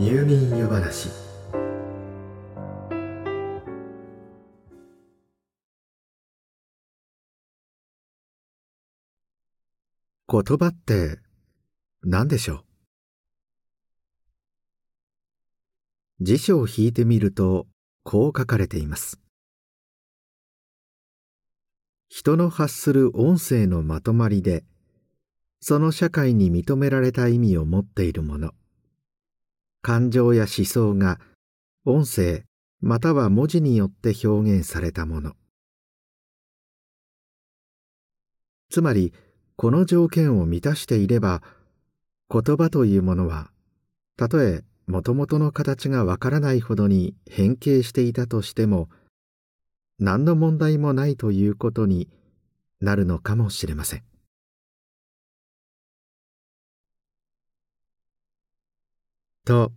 入眠湯話。言葉って何でしょう？辞書を引いてみるとこう書かれています。人の発する音声のまとまりでその社会に認められた意味を持っているもの。感情や思想が音声または文字によって表現されたもの。つまりこの条件を満たしていれば言葉というものはたとえもともとの形がわからないほどに変形していたとしても何の問題もないということになるのかもしれません。と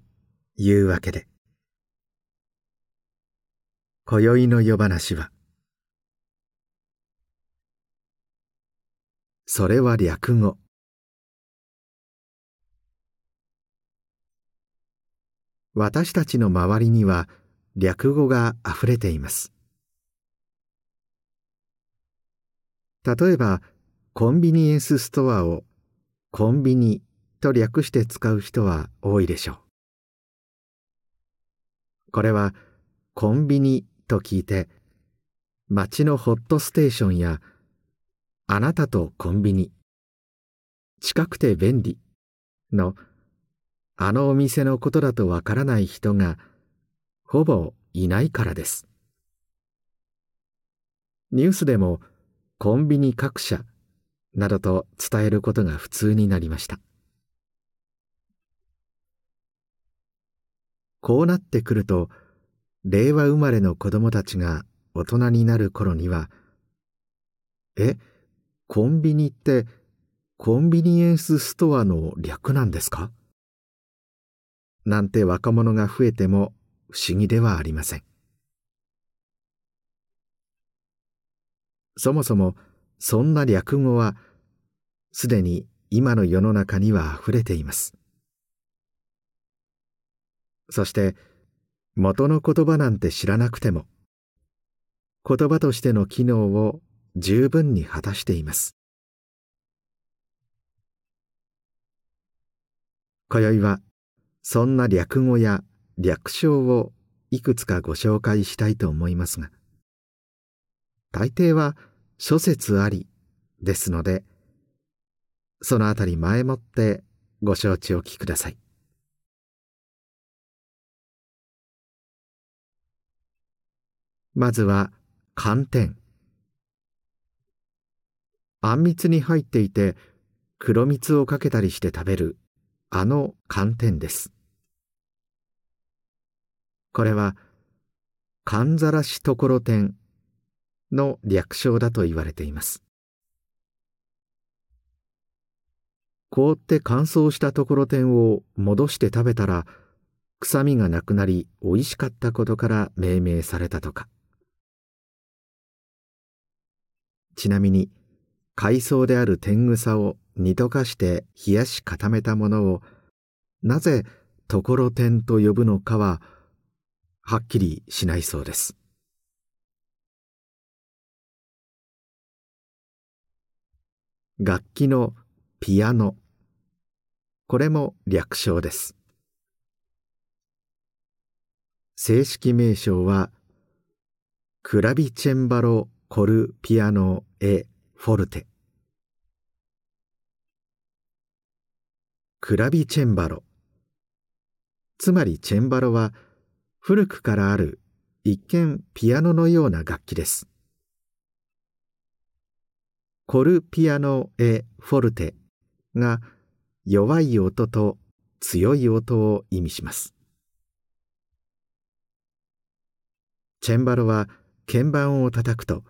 いうわけで。今宵の夜話は。それは略語。私たちの周りには略語があふれています。例えばコンビニエンスストアをコンビニと略して使う人は多いでしょう。これはコンビニと聞いて街のホットステーションやあなたとコンビニ近くて便利のあのお店のことだとわからない人がほぼいないからです。ニュースでもコンビニ各社などと伝えることが普通になりました。こうなってくると令和生まれの子供たちが大人になる頃には「えコンビニってコンビニエンスストアの略なんですか?」なんて若者が増えても不思議ではありませんそもそもそんな略語はすでに今の世の中には溢れていますそして元の言葉なんて知らなくても言葉としての機能を十分に果たしています。今宵はそんな略語や略称をいくつかご紹介したいと思いますが大抵は諸説ありですのでそのあたり前もってご承知おきください。まずは寒天。あんみつに入っていて黒蜜をかけたりして食べるあの寒天です。これは寒ざらしところてんの略称だと言われています。凍って乾燥したところてんを戻して食べたら臭みがなくなり美味しかったことから命名されたとか。ちなみに海藻である天草を煮溶かして冷やし固めたものをなぜところてんと呼ぶのかははっきりしないそうです。楽器のピアノ。これも略称です。正式名称はクラビチェンバロコルピアノエフォルテ。クラビチェンバロ。つまりチェンバロは古くからある一見ピアノのような楽器です。コルピアノエフォルテが弱い音と強い音を意味します。チェンバロは鍵盤を叩くと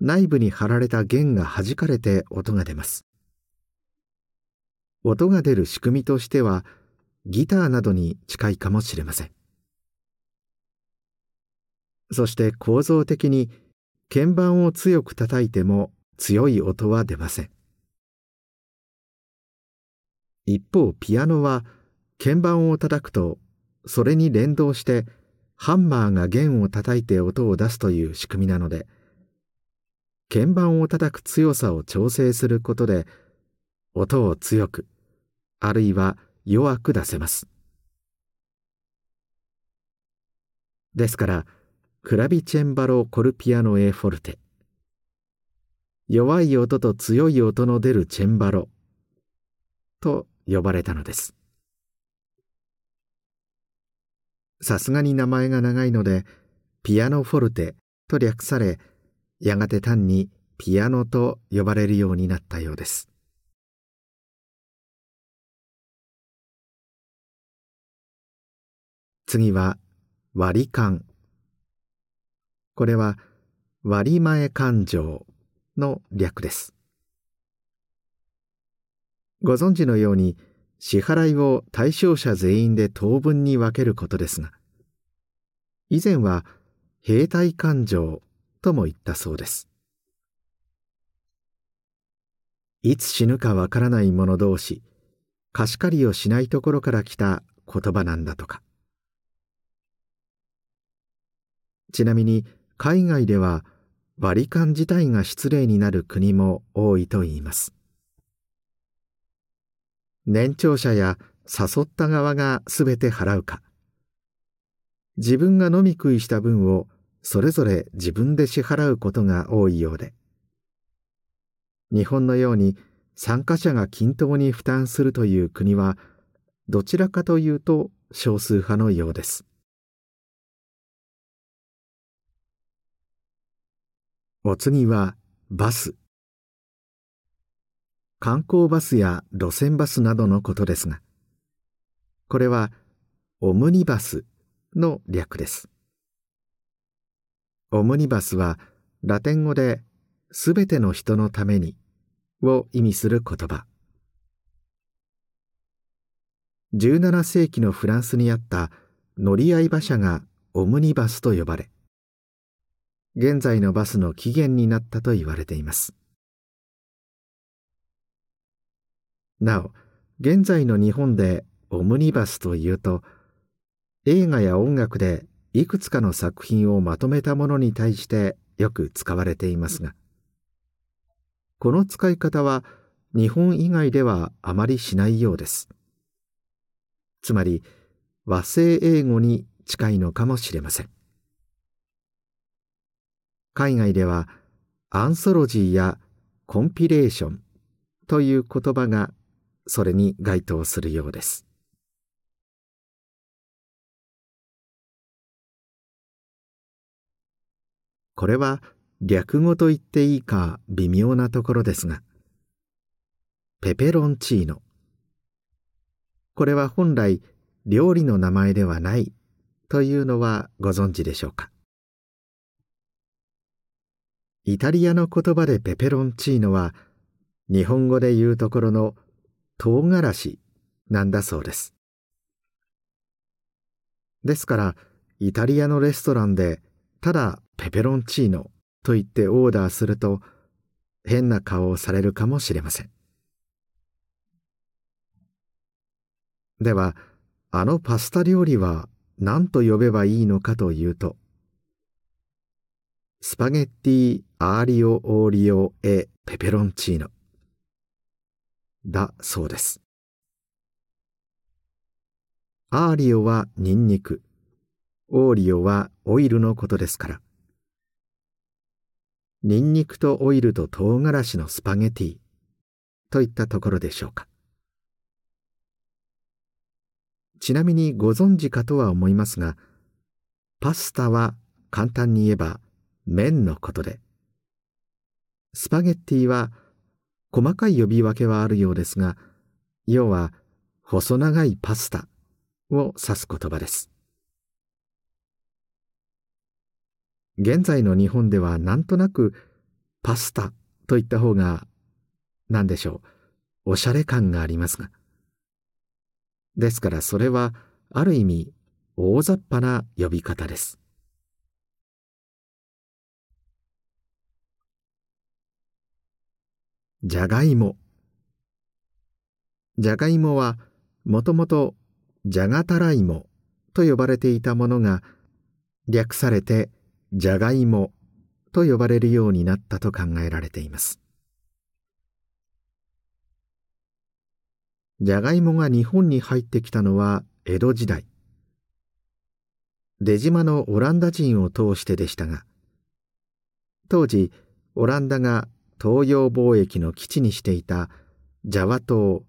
内部に貼られた弦が弾かれて音が出ます。音が出る仕組みとしてはギターなどに近いかもしれません。そして構造的に鍵盤を強く叩いても強い音は出ません。一方ピアノは鍵盤を叩くとそれに連動してハンマーが弦を叩いて音を出すという仕組みなので鍵盤を叩く強さを調整することで音を強くあるいは弱く出せます。ですからクラビチェンバロコルピアノエフォルテ。弱い音と強い音の出るチェンバロと呼ばれたのです。さすがに名前が長いのでピアノフォルテと略されやがて単にピアノと呼ばれるようになったようです。次は割り勘。これは割前勘定の略です。ご存知のように支払いを対象者全員で当分に分けることですが以前は兵隊勘定とも言ったそうです。いつ死ぬかわからない者同士貸し借りをしないところから来た言葉なんだとか。ちなみに海外では割り勘自体が失礼になる国も多いといいます。年長者や誘った側が全て払うか。自分が飲み食いした分をそれぞれ自分で支払うことが多いようで。日本のように参加者が均等に負担するという国はどちらかというと少数派のようです。お次はバス。観光バスや路線バスなどのことですがこれはオムニバスの略です。オムニバスはラテン語で「すべての人のために」を意味する言葉。17世紀のフランスにあった乗り合い馬車がオムニバスと呼ばれ現在のバスの起源になったと言われています。なお現在の日本でオムニバスというと映画や音楽でいくつかの作品をまとめたものに対してよく使われていますがこの使い方は日本以外ではあまりしないようです。つまり和製英語に近いのかもしれません。海外ではアンソロジーやコンピレーションという言葉がそれに該当するようです。これは略語と言っていいか微妙なところですがペペロンチーノ。これは本来料理の名前ではないというのはご存知でしょうか？イタリアの言葉でペペロンチーノは日本語で言うところの唐辛子なんだそうです。ですからイタリアのレストランでただペペロンチーノと言ってオーダーすると変な顔をされるかもしれません。ではあのパスタ料理は何と呼べばいいのかというとスパゲッティアーリオオーリオエペペロンチーノだそうです。アーリオはニンニクオーリオはオイルのことですからニンニクとオイルと唐辛子のスパゲティ。といったところでしょうか。ちなみにご存知かとは思いますがパスタは簡単に言えば麺のことで。スパゲッティは細かい呼び分けはあるようですが要は細長いパスタを指す言葉です。現在の日本ではなんとなくパスタといった方が何でしょう。おしゃれ感がありますが。ですからそれはある意味大雑把な呼び方です。じゃがいも。じゃがいもはもともとじゃがたらいもと呼ばれていたものが略されてじゃがいもと呼ばれるようになったと考えられています。じゃがいもが日本に入ってきたのは江戸時代。出島のオランダ人を通してでしたが当時オランダが東洋貿易の基地にしていたジャワ島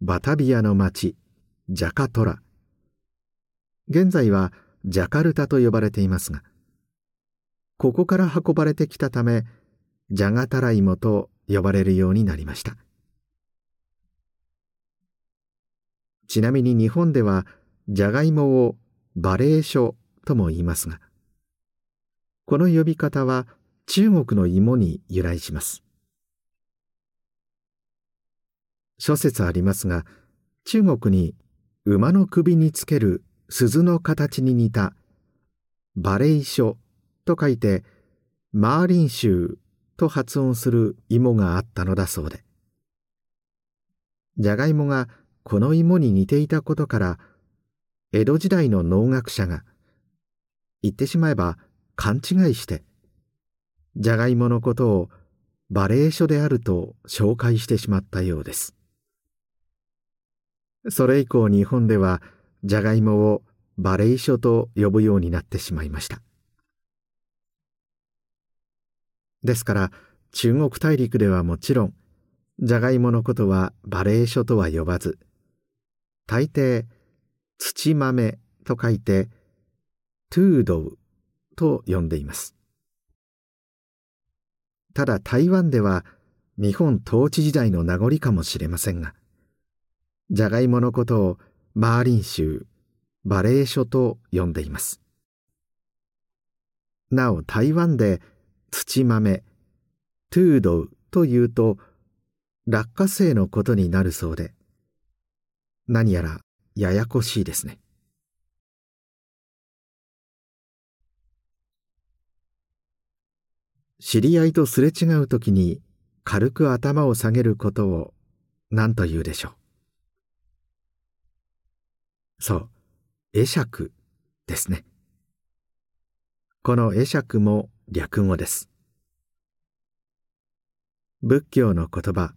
バタビアの町ジャカトラ。現在はジャカルタと呼ばれていますがここから運ばれてきたためジャガタライモと呼ばれるようになりました。ちなみに日本ではジャガイモをバレー書とも言いますがこの呼び方は中国の芋に由来します。諸説ありますが中国に馬の首につける鈴の形に似たバレイ書と書いてマーリン州と発音する芋があったのだそうで。じゃがいもがこの芋に似ていたことから江戸時代の農学者が言ってしまえば勘違いしてじゃがいものことをバレー書であると紹介してしまったようです。それ以降日本ではじゃがいもをバレー書と呼ぶようになってしまいました。ですから中国大陸ではもちろんじゃがいものことはバレー書とは呼ばず大抵土豆と書いてトゥードウと呼んでいます。ただ台湾では日本統治時代の名残かもしれませんがじゃがいものことをマーリン州バレー書と呼んでいます。なお台湾で土豆トゥードウというと落花生のことになるそうで何やらややこしいですね。知り合いとすれ違う時に軽く頭を下げることを何と言うでしょう。そう会釈ですね。この会釈も略語です。仏教の言葉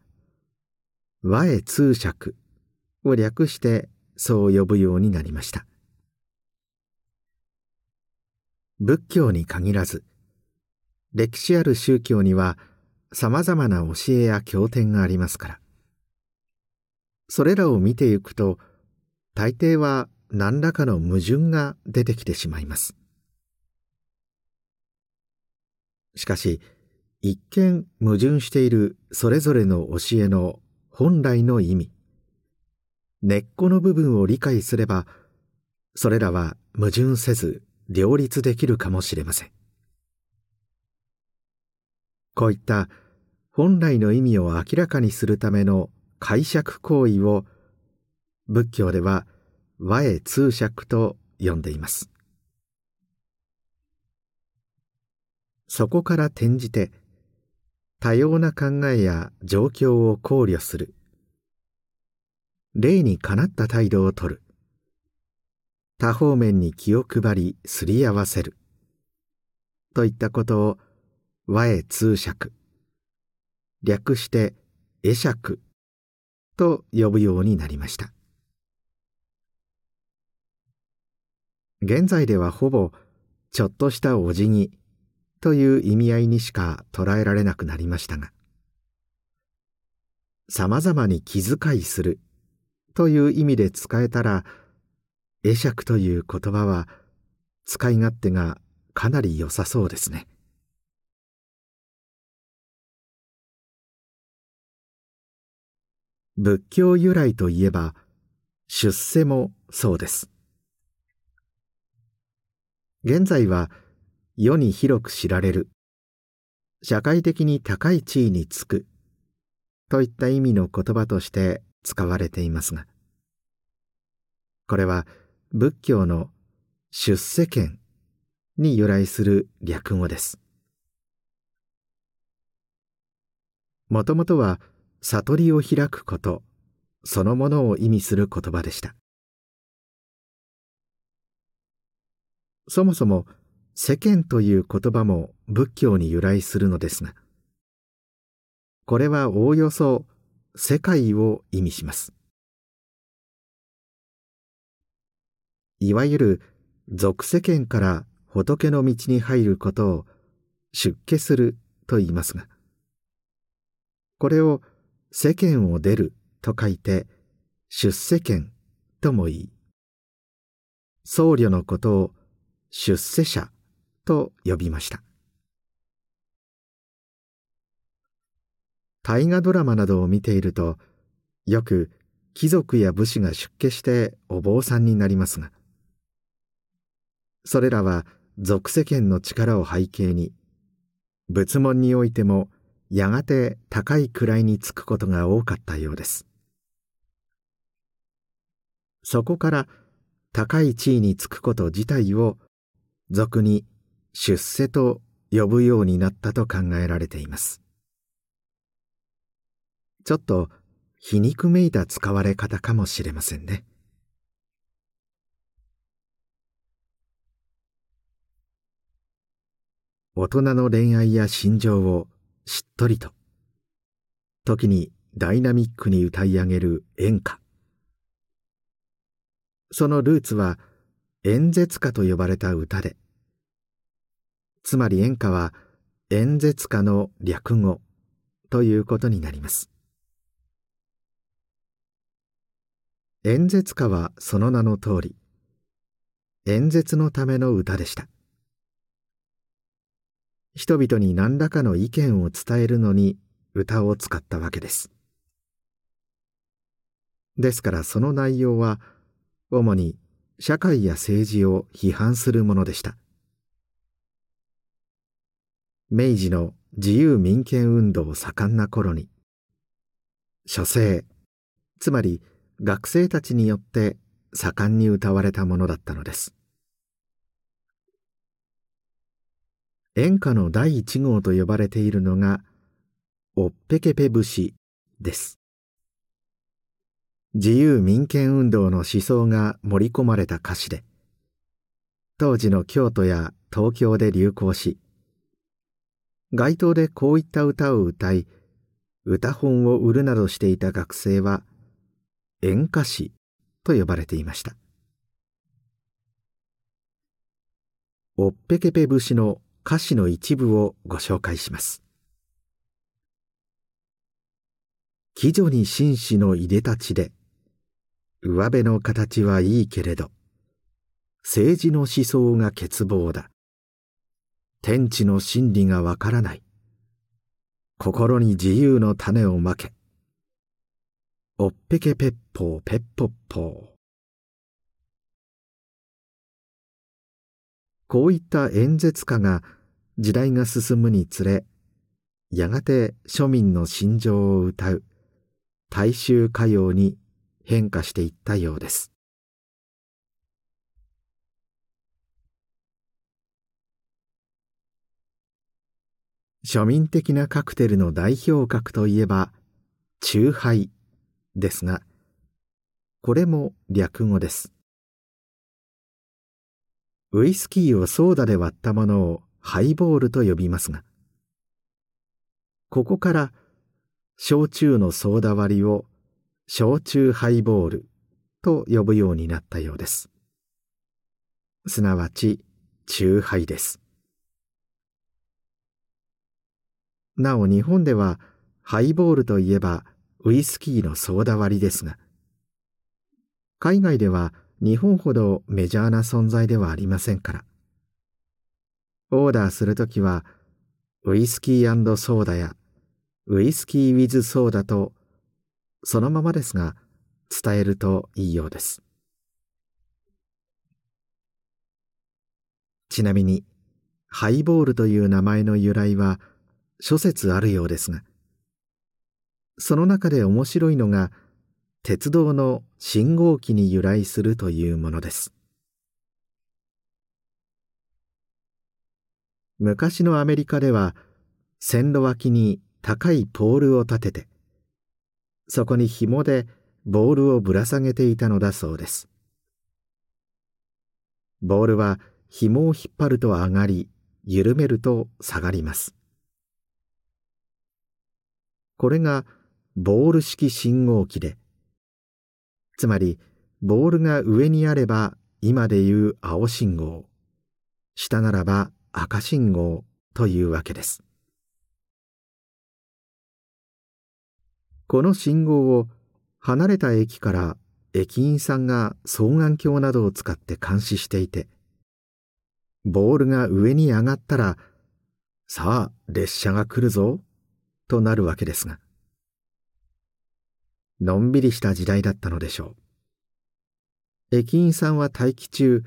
和へ通釈を略してそう呼ぶようになりました。仏教に限らず歴史ある宗教には様々な教えや経典がありますから。それらを見ていくと大抵は何らかの矛盾が出てきてしまいます。しかし一見矛盾しているそれぞれの教えの本来の意味。根っこの部分を理解すればそれらは矛盾せず両立できるかもしれません。こういった本来の意味を明らかにするための解釈行為を仏教では和へ通釈と呼んでいます。そこから転じて多様な考えや状況を考慮する。例にかなった態度をとる。多方面に気を配りすり合わせる。といったことを和へ通釈。略して会釈。と呼ぶようになりました。現在ではほぼちょっとしたお辞儀。という意味合いにしか捉えられなくなりましたがさまざまに気遣いするという意味で使えたら会釈という言葉は使い勝手がかなり良さそうですね。仏教由来といえば出世もそうです現在は世に広く知られる。社会的に高い地位につく。といった意味の言葉として使われていますが。これは仏教の出世権に由来する略語です。もともとは悟りを開くことそのものを意味する言葉でした。そもそも世間という言葉も仏教に由来するのですがこれはおおよそ世界を意味します。いわゆる俗世間から仏の道に入ることを出家すると言いますがこれを世間を出ると書いて出世間とも言い僧侶のことを出世者と呼びました。大河ドラマなどを見ているとよく貴族や武士が出家してお坊さんになりますがそれらは俗世間の力を背景に仏門においてもやがて高い位につくことが多かったようです。そこから高い地位につくこと自体を俗に出世と呼ぶようになったと考えられています。ちょっと皮肉めいた使われ方かもしれませんね。大人の恋愛や心情をしっとりと時にダイナミックに歌い上げる演歌。そのルーツは演説歌と呼ばれた歌でつまり演歌は演説歌の略語ということになります。演説歌はその名の通り演説のための歌でした。人々に何らかの意見を伝えるのに歌を使ったわけです。ですからその内容は主に社会や政治を批判するものでした。明治の自由民権運動盛んな頃に。書生つまり学生たちによって盛んに歌われたものだったのです。演歌の第一号と呼ばれているのがおっぺけぺ節です。自由民権運動の思想が盛り込まれた歌詞で当時の京都や東京で流行し街頭でこういった歌を歌い歌本を売るなどしていた学生は演歌師と呼ばれていましたおっぺけぺ節の歌詞の一部をご紹介します。貴女に紳士のいでたちで、上辺の形はいいけれど、政治の思想が欠乏だ。天地の真理がわからない。心に自由の種をまけ。おっぺけぺっぽうぺっぽっぽう。こういった演説歌が時代が進むにつれやがて庶民の心情を歌う大衆歌謡に変化していったようです庶民的なカクテルの代表格といえば酎ハイですがこれも略語です。ウイスキーをソーダで割ったものをハイボールと呼びますがここから焼酎のソーダ割りを焼酎ハイボールと呼ぶようになったようです。すなわち酎ハイです。なお日本ではハイボールといえばウイスキーのソーダ割りですが海外では日本ほどメジャーな存在ではありませんからオーダーするときは、ウイスキーソーダやウイスキーウィズソーダとそのままですが伝えるといいようです。ちなみに、ハイボールという名前の由来は諸説あるようですが、その中で面白いのが、鉄道の信号機に由来するというものです。昔のアメリカでは線路脇に高いポールを立ててそこに紐でボールをぶら下げていたのだそうですボールは紐を引っ張ると上がり緩めると下がりますこれがボール式信号機で。つまりボールが上にあれば今でいう青信号。下ならば赤信号というわけです。この信号を離れた駅から駅員さんが双眼鏡などを使って監視していてボールが上に上がったらさあ列車が来るぞ。となるわけですがのんびりした時代だったのでしょう駅員さんは待機中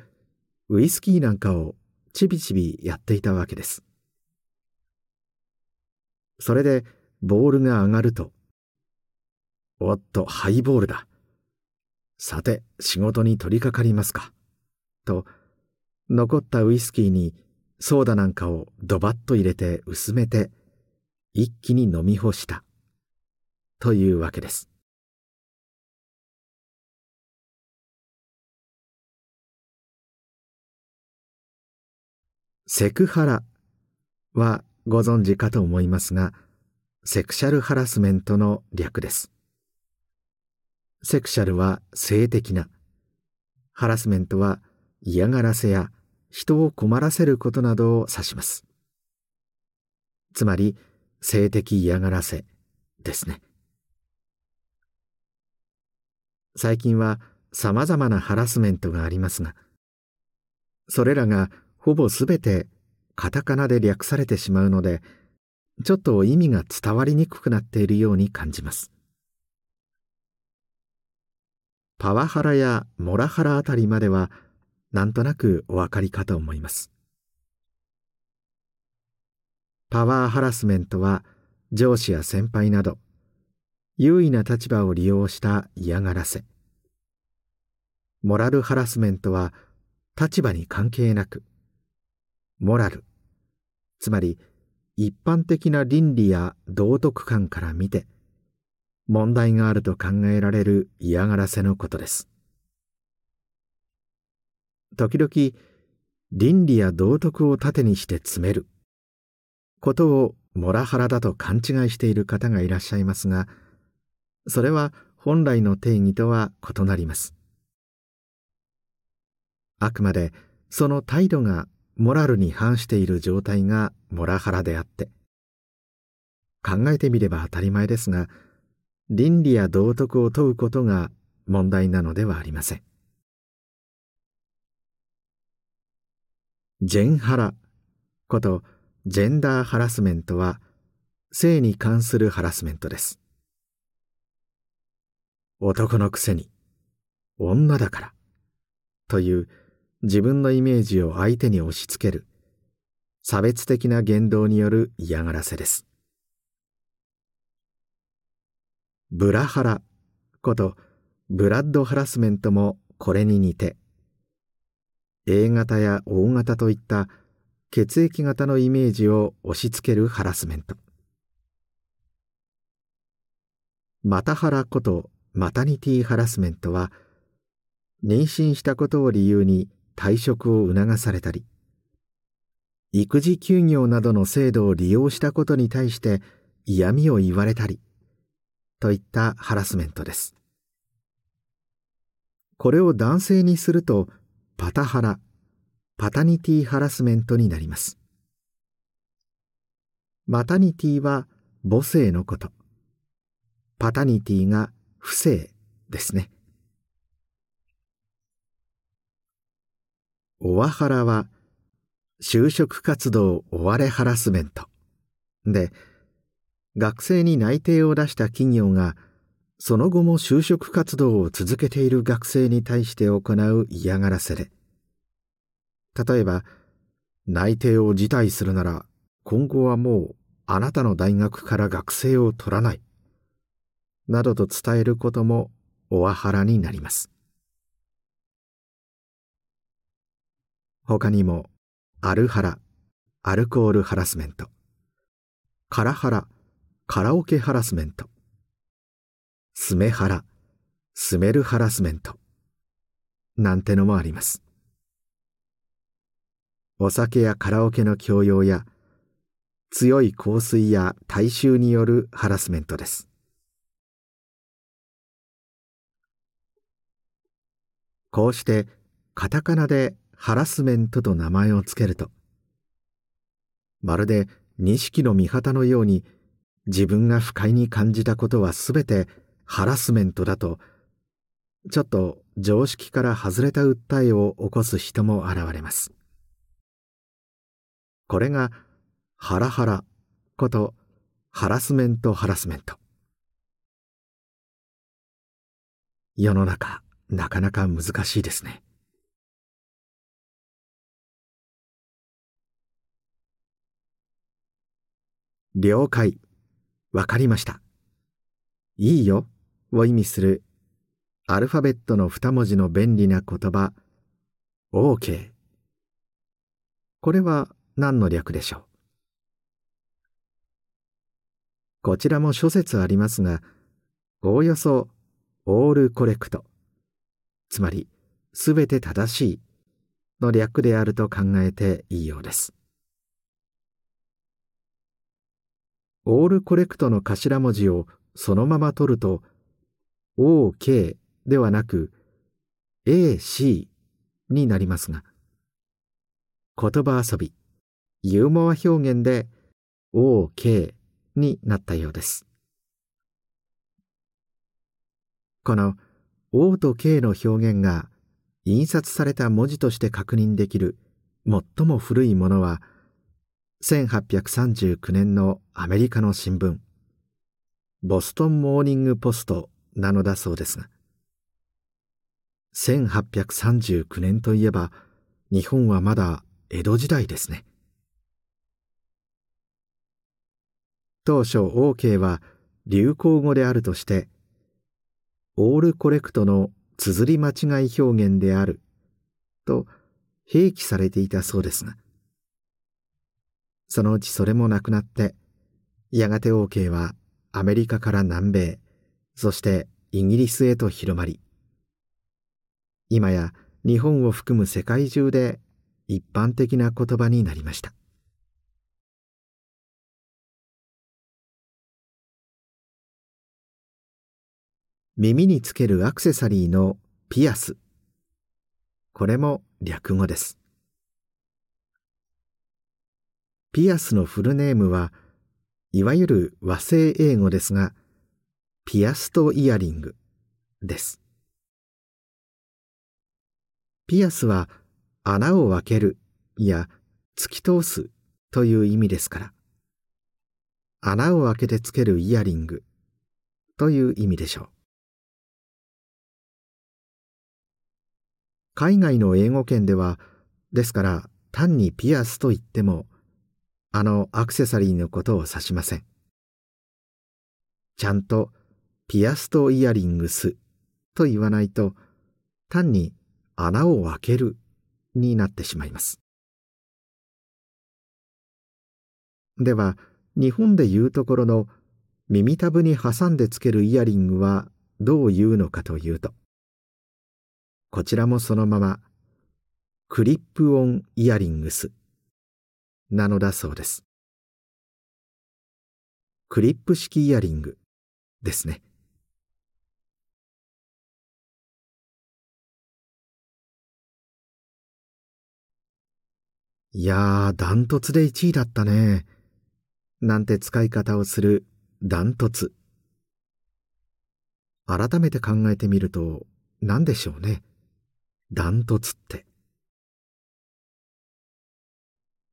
ウイスキーなんかをちびちびやっていたわけですそれでボールが上がるとおっと、ハイボールだ。さて、仕事に取り掛かりますか。と、残ったウイスキーにソーダなんかをドバッと入れて薄めて、一気に飲み干した。というわけです。セクハラはご存知かと思いますが、セクシャルハラスメントの略です。セクシャルは性的な。ハラスメントは嫌がらせや人を困らせることなどを指します。つまり、性的嫌がらせですね。最近は様々なハラスメントがありますが、それらがほぼすべてカタカナで略されてしまうので、ちょっと意味が伝わりにくくなっているように感じます。パワハラやモラハラあたりまではなんとなくお分かりかと思います。パワーハラスメントは上司や先輩など優位な立場を利用した嫌がらせ。モラルハラスメントは立場に関係なくモラルつまり一般的な倫理や道徳観から見て問題があると考えられる嫌がらせのことです。時々、倫理や道徳を盾にして詰めることをモラハラだと勘違いしている方がいらっしゃいますが、それは本来の定義とは異なります。あくまでその態度がモラルに反している状態がモラハラであって、考えてみれば当たり前ですが、倫理や道徳を問うことが問題なのではありません。ジェンハラことジェンダーハラスメントは性に関するハラスメントです。男のくせに女だからという自分のイメージを相手に押し付ける差別的な言動による嫌がらせです。ブラハラことブラッドハラスメントもこれに似て A 型や O 型といった血液型のイメージを押し付けるハラスメントマタハラことマタニティハラスメントは妊娠したことを理由に退職を促されたり育児休業などの制度を利用したことに対して嫌味を言われたりといったハラスメントです。これを男性にするとパタハラ、パタニティハラスメントになります。マタニティは母性のこと。パタニティが不正ですね。オワハラは就職活動追われハラスメントで学生に内定を出した企業がその後も就職活動を続けている学生に対して行う嫌がらせで例えば内定を辞退するなら今後はもうあなたの大学から学生を取らないなどと伝えることもオワハラになります他にもアルハラアルコールハラスメントカラハラカラオケハラスメント、スメハラ、スメルハラスメント、なんてのもあります。お酒やカラオケの強要や強い香水や大衆によるハラスメントです。こうしてカタカナでハラスメントと名前を付けるとまるで錦の御旗のように自分が不快に感じたことは全てハラスメントだとちょっと常識から外れた訴えを起こす人も現れます。これがハラハラことハラスメントハラスメント。世の中なかなか難しいですね。了解。わかりました。いいよを意味するアルファベットの二文字の便利な言葉 OK これは何の略でしょう？こちらも諸説ありますがおおよそオールコレクトつまりすべて正しいの略であると考えていいようです。オールコレクトの頭文字をそのまま取ると OK ではなく AC になりますが言葉遊び。ユーモア表現で OK になったようです。この O と K の表現が印刷された文字として確認できる最も古いものは1839年のアメリカの新聞ボストンモーニングポストなのだそうですが1839年といえば日本はまだ江戸時代ですね。当初 OK は流行語であるとしてオールコレクトの綴り間違い表現であると併記されていたそうですがそのうちそれもなくなってやがて OK はアメリカから南米そしてイギリスへと広まり今や日本を含む世界中で一般的な言葉になりました。耳につけるアクセサリーのピアス。これも略語です。ピアスのフルネームはいわゆる和製英語ですがピアストイヤリングです。ピアスは穴を開けるや突き通すという意味ですから穴を開けてつけるイヤリングという意味でしょう。海外の英語圏ではですから単にピアスと言ってもあのアクセサリーのことを指しません。ちゃんとピアスとイヤリングスと言わないと単に穴を開けるになってしまいます。では日本でいうところの耳たぶに挟んでつけるイヤリングはどういうのかというとこちらもそのままクリップオンイヤリングスなのだそうですクリップ式イヤリングですねいやー、ダントツで1位だったね。なんて使い方をするダントツ。改めて考えてみると何でしょうね。ダントツって。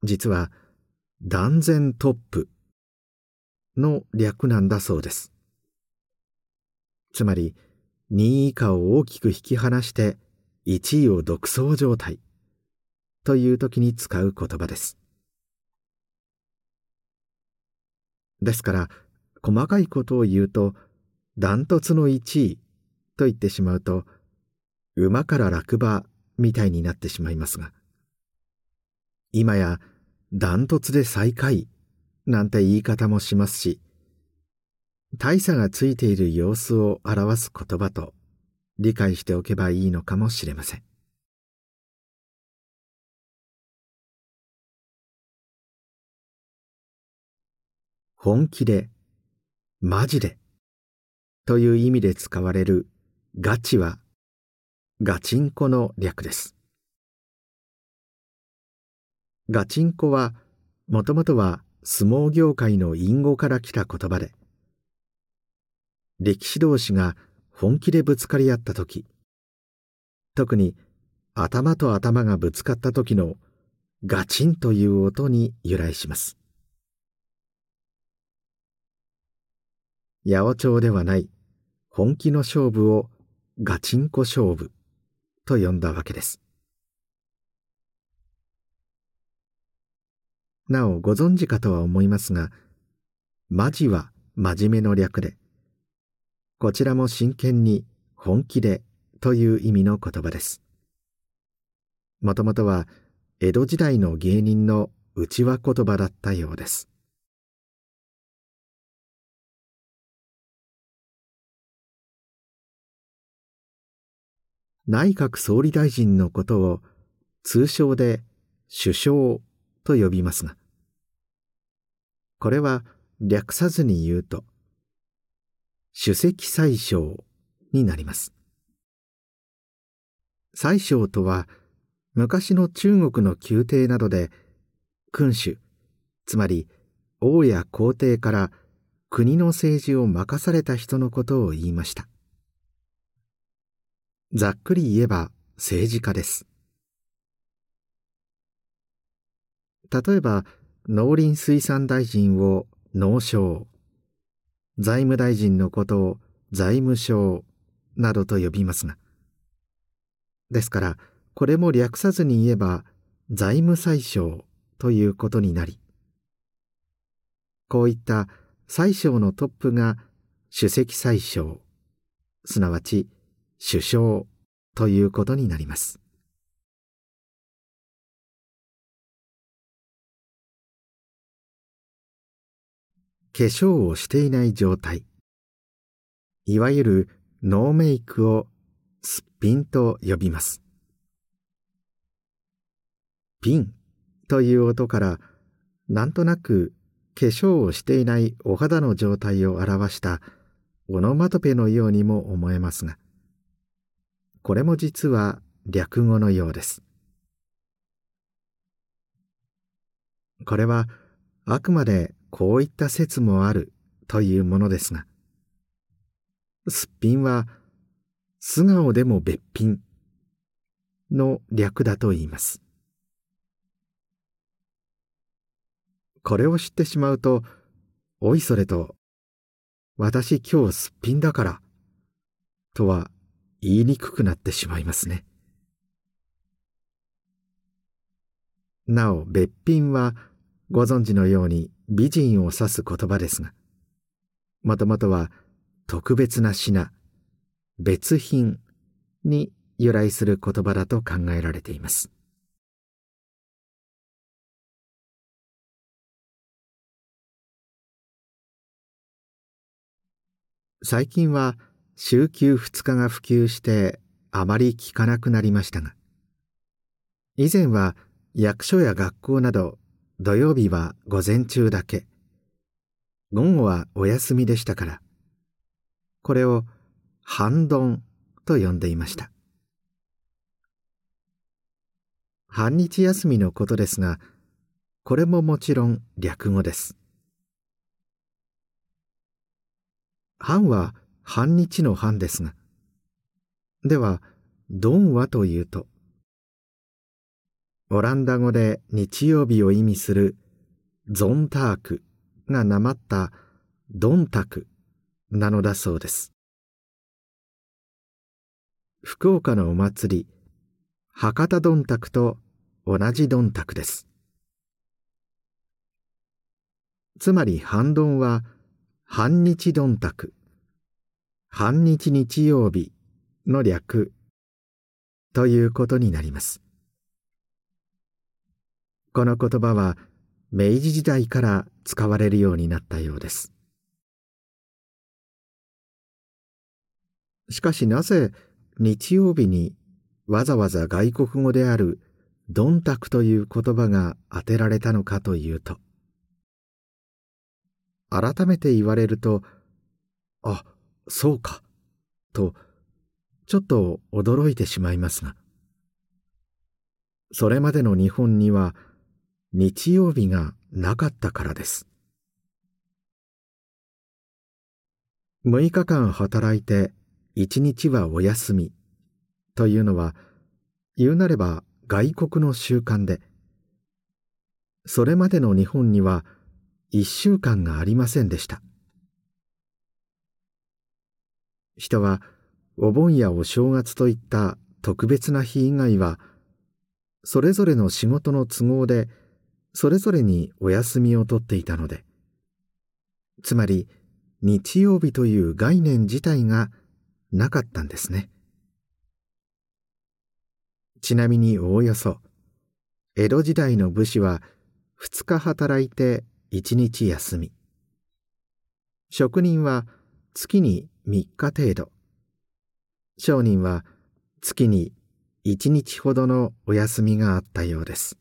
実は、断然トップの略なんだそうです。つまり、2位以下を大きく引き離して1位を独走状態という時に使う言葉です。ですから、細かいことを言うと、ダントツの1位と言ってしまうと、馬から落馬みたいになってしまいますが、今やダントツで最下位なんて言い方もしますし、大差がついている様子を表す言葉と理解しておけばいいのかもしれません。本気で、マジでという意味で使われるガチはガチンコの略です。ガチンコはもともとは相撲業界の隠語から来た言葉で力士同士が本気でぶつかり合った時特に頭と頭がぶつかった時のガチンという音に由来します八百長ではない本気の勝負をガチンコ勝負と呼んだわけです。なおご存知かとは思いますがマジは真面目の略でこちらも真剣に本気でという意味の言葉です。もともとは江戸時代の芸人の内輪言葉だったようです。内閣総理大臣のことを通称で首相と呼びますがこれは略さずに言うと首席宰相になります。宰相とは昔の中国の宮廷などで君主つまり王や皇帝から国の政治を任された人のことを言いました。ざっくり言えば政治家です。例えば農林水産大臣を農省財務大臣のことを財務省などと呼びますが。ですからこれも略さずに言えば財務宰相ということになり。こういった宰相のトップが首席宰相すなわち首相ということになります。化粧をしていない状態。いわゆるノーメイクをすっぴんと呼びます。ピンという音からなんとなく化粧をしていないお肌の状態を表したオノマトペのようにも思えますがこれも実は略語のようですこれはあくまでこういった説もあるというものですが、すっぴんは素顔でも別品の略だと言います。これを知ってしまうと、おいそれと、私今日すっぴんだから、とは言いにくくなってしまいますね。なお、別品はご存知のように美人を指す言葉ですが、もともとは特別な品、別品に由来する言葉だと考えられています。最近は週休2日が普及してあまり聞かなくなりましたが、以前は役所や学校など土曜日は午前中だけ。午後はお休みでしたから。これを半ドンと呼んでいました。半日休みのことですがこれももちろん略語です。半は半日の半ですがではドンはというとオランダ語で日曜日を意味するゾンタークがなまったドンタクなのだそうです。福岡のお祭り、博多どんたくと同じどんたくです。つまり半ドンは半日どんたく、半日日曜日の略。ということになります。この言葉は明治時代から使われるようになったようです。しかしなぜ日曜日にわざわざ外国語である「ドンタク」という言葉が当てられたのかというと。改めて言われるとあそうか。とちょっと驚いてしまいますが。それまでの日本には日曜日がなかったからです。6日間働いて1日はお休み。というのは言うなれば外国の習慣で。それまでの日本には1週間がありませんでした。人はお盆やお正月といった特別な日以外はそれぞれの仕事の都合でそれぞれにお休みを取っていたのでつまり日曜日という概念自体がなかったんですね。ちなみにおおよそ江戸時代の武士は2日働いて1日休み。職人は月に3日程度。商人は月に1日ほどのお休みがあったようです。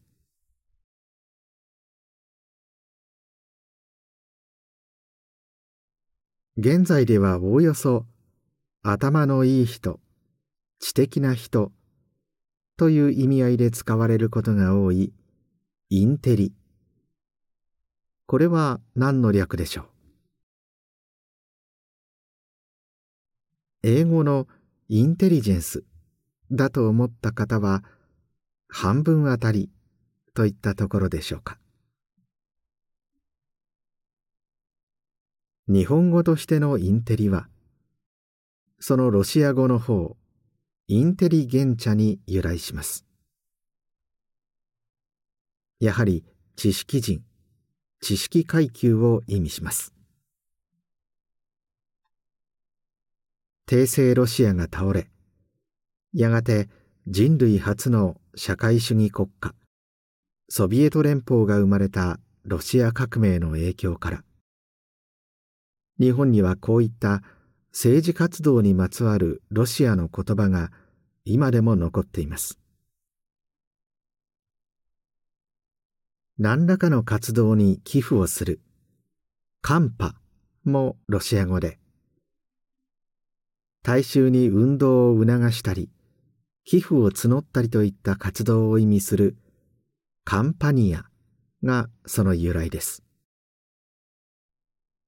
現在ではおおよそ頭のいい人知的な人という意味合いで使われることが多いインテリ。これは何の略でしょう？英語のインテリジェンスだと思った方は半分あたりといったところでしょうか。日本語としてのインテリはそのロシア語の方インテリゲンチャに由来します。やはり知識人知識階級を意味します。帝政ロシアが倒れやがて人類初の社会主義国家ソビエト連邦が生まれたロシア革命の影響から日本にはこういった政治活動にまつわるロシアの言葉が今でも残っています。何らかの活動に寄付をするカンパもロシア語で大衆に運動を促したり寄付を募ったりといった活動を意味するカンパニアがその由来です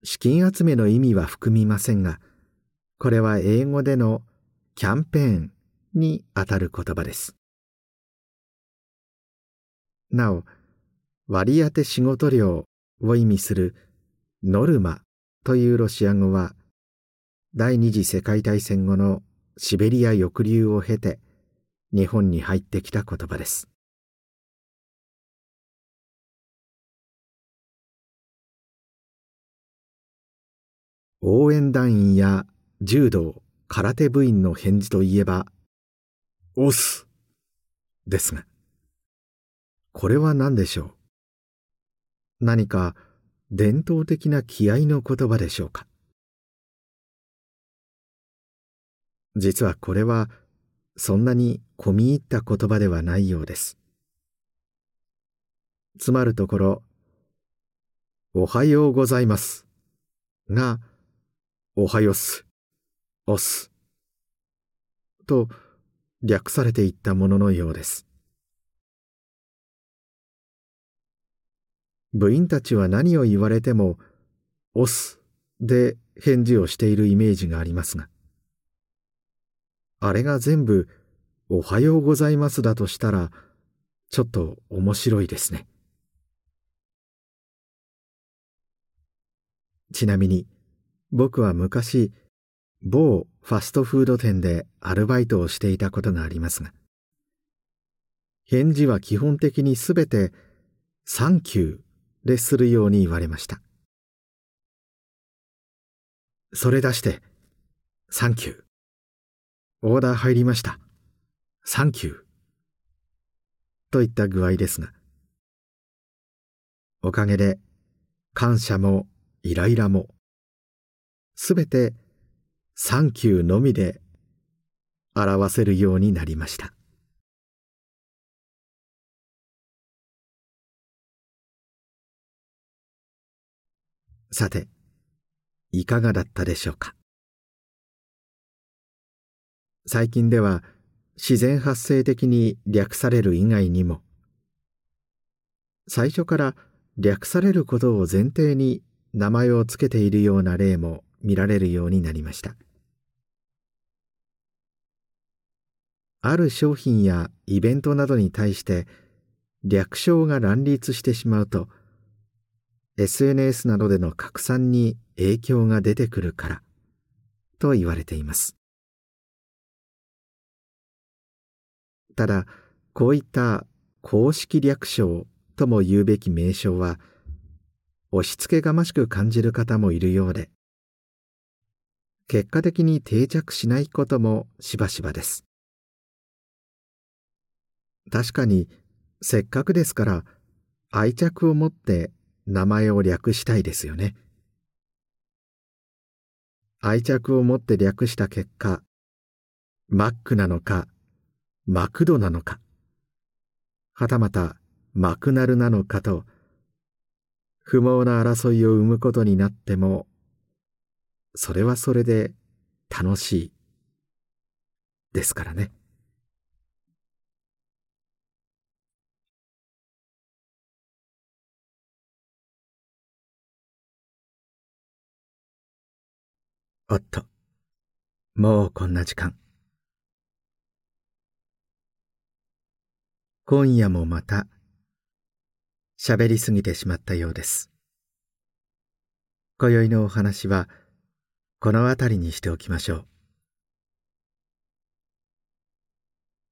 資金集めの意味は含みませんが、これは英語でのキャンペーンにあたる言葉です。なお、割当仕事量を意味するノルマというロシア語は、第二次世界大戦後のシベリア抑留を経て日本に入ってきた言葉です。応援団員や柔道空手部員の返事といえば「押す」ですがこれは何でしょう？何か伝統的な気合の言葉でしょうか？実はこれはそんなに込み入った言葉ではないようです。つまるところ「おはようございます」が「おはよす、おす、と略されていったもののようです。部員たちは何を言われても、おすで返事をしているイメージがありますが、あれが全部、おはようございますだとしたら、ちょっと面白いですね。ちなみに、僕は昔某ファストフード店でアルバイトをしていたことがありますが返事は基本的にすべて「サンキュー」でするように言われましたそれ出して「サンキュー」オーダー入りました「サンキュー」といった具合ですが。おかげで感謝もイライラもすべてサンキューのみで表せるようになりました。さていかがだったでしょうか？最近では自然発生的に略される以外にも最初から略されることを前提に名前を付けているような例も見られるようになりました。ある商品やイベントなどに対して略称が乱立してしまうと SNS などでの拡散に影響が出てくるからと言われています。ただこういった公式略称とも言うべき名称は押し付けがましく感じる方もいるようで結果的に定着しないこともしばしばです。確かにせっかくですから愛着を持って名前を略したいですよね。愛着を持って略した結果マックなのかマクドなのかはたまたマクナルなのかと不毛な争いを生むことになってもそれはそれで楽しいですからね。おっと、もうこんな時間。今夜もまた、喋りすぎてしまったようです。今宵のお話は、この辺りにしておきましょ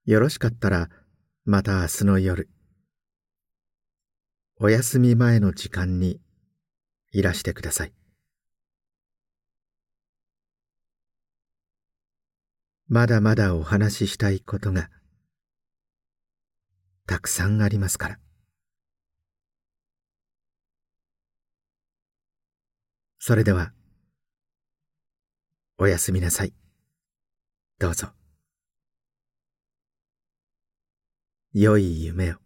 う。よろしかったら、また明日の夜、お休み前の時間にいらしてください。まだまだお話ししたいことがたくさんありますから。それでは、おやすみなさい。どうぞ。良い夢を。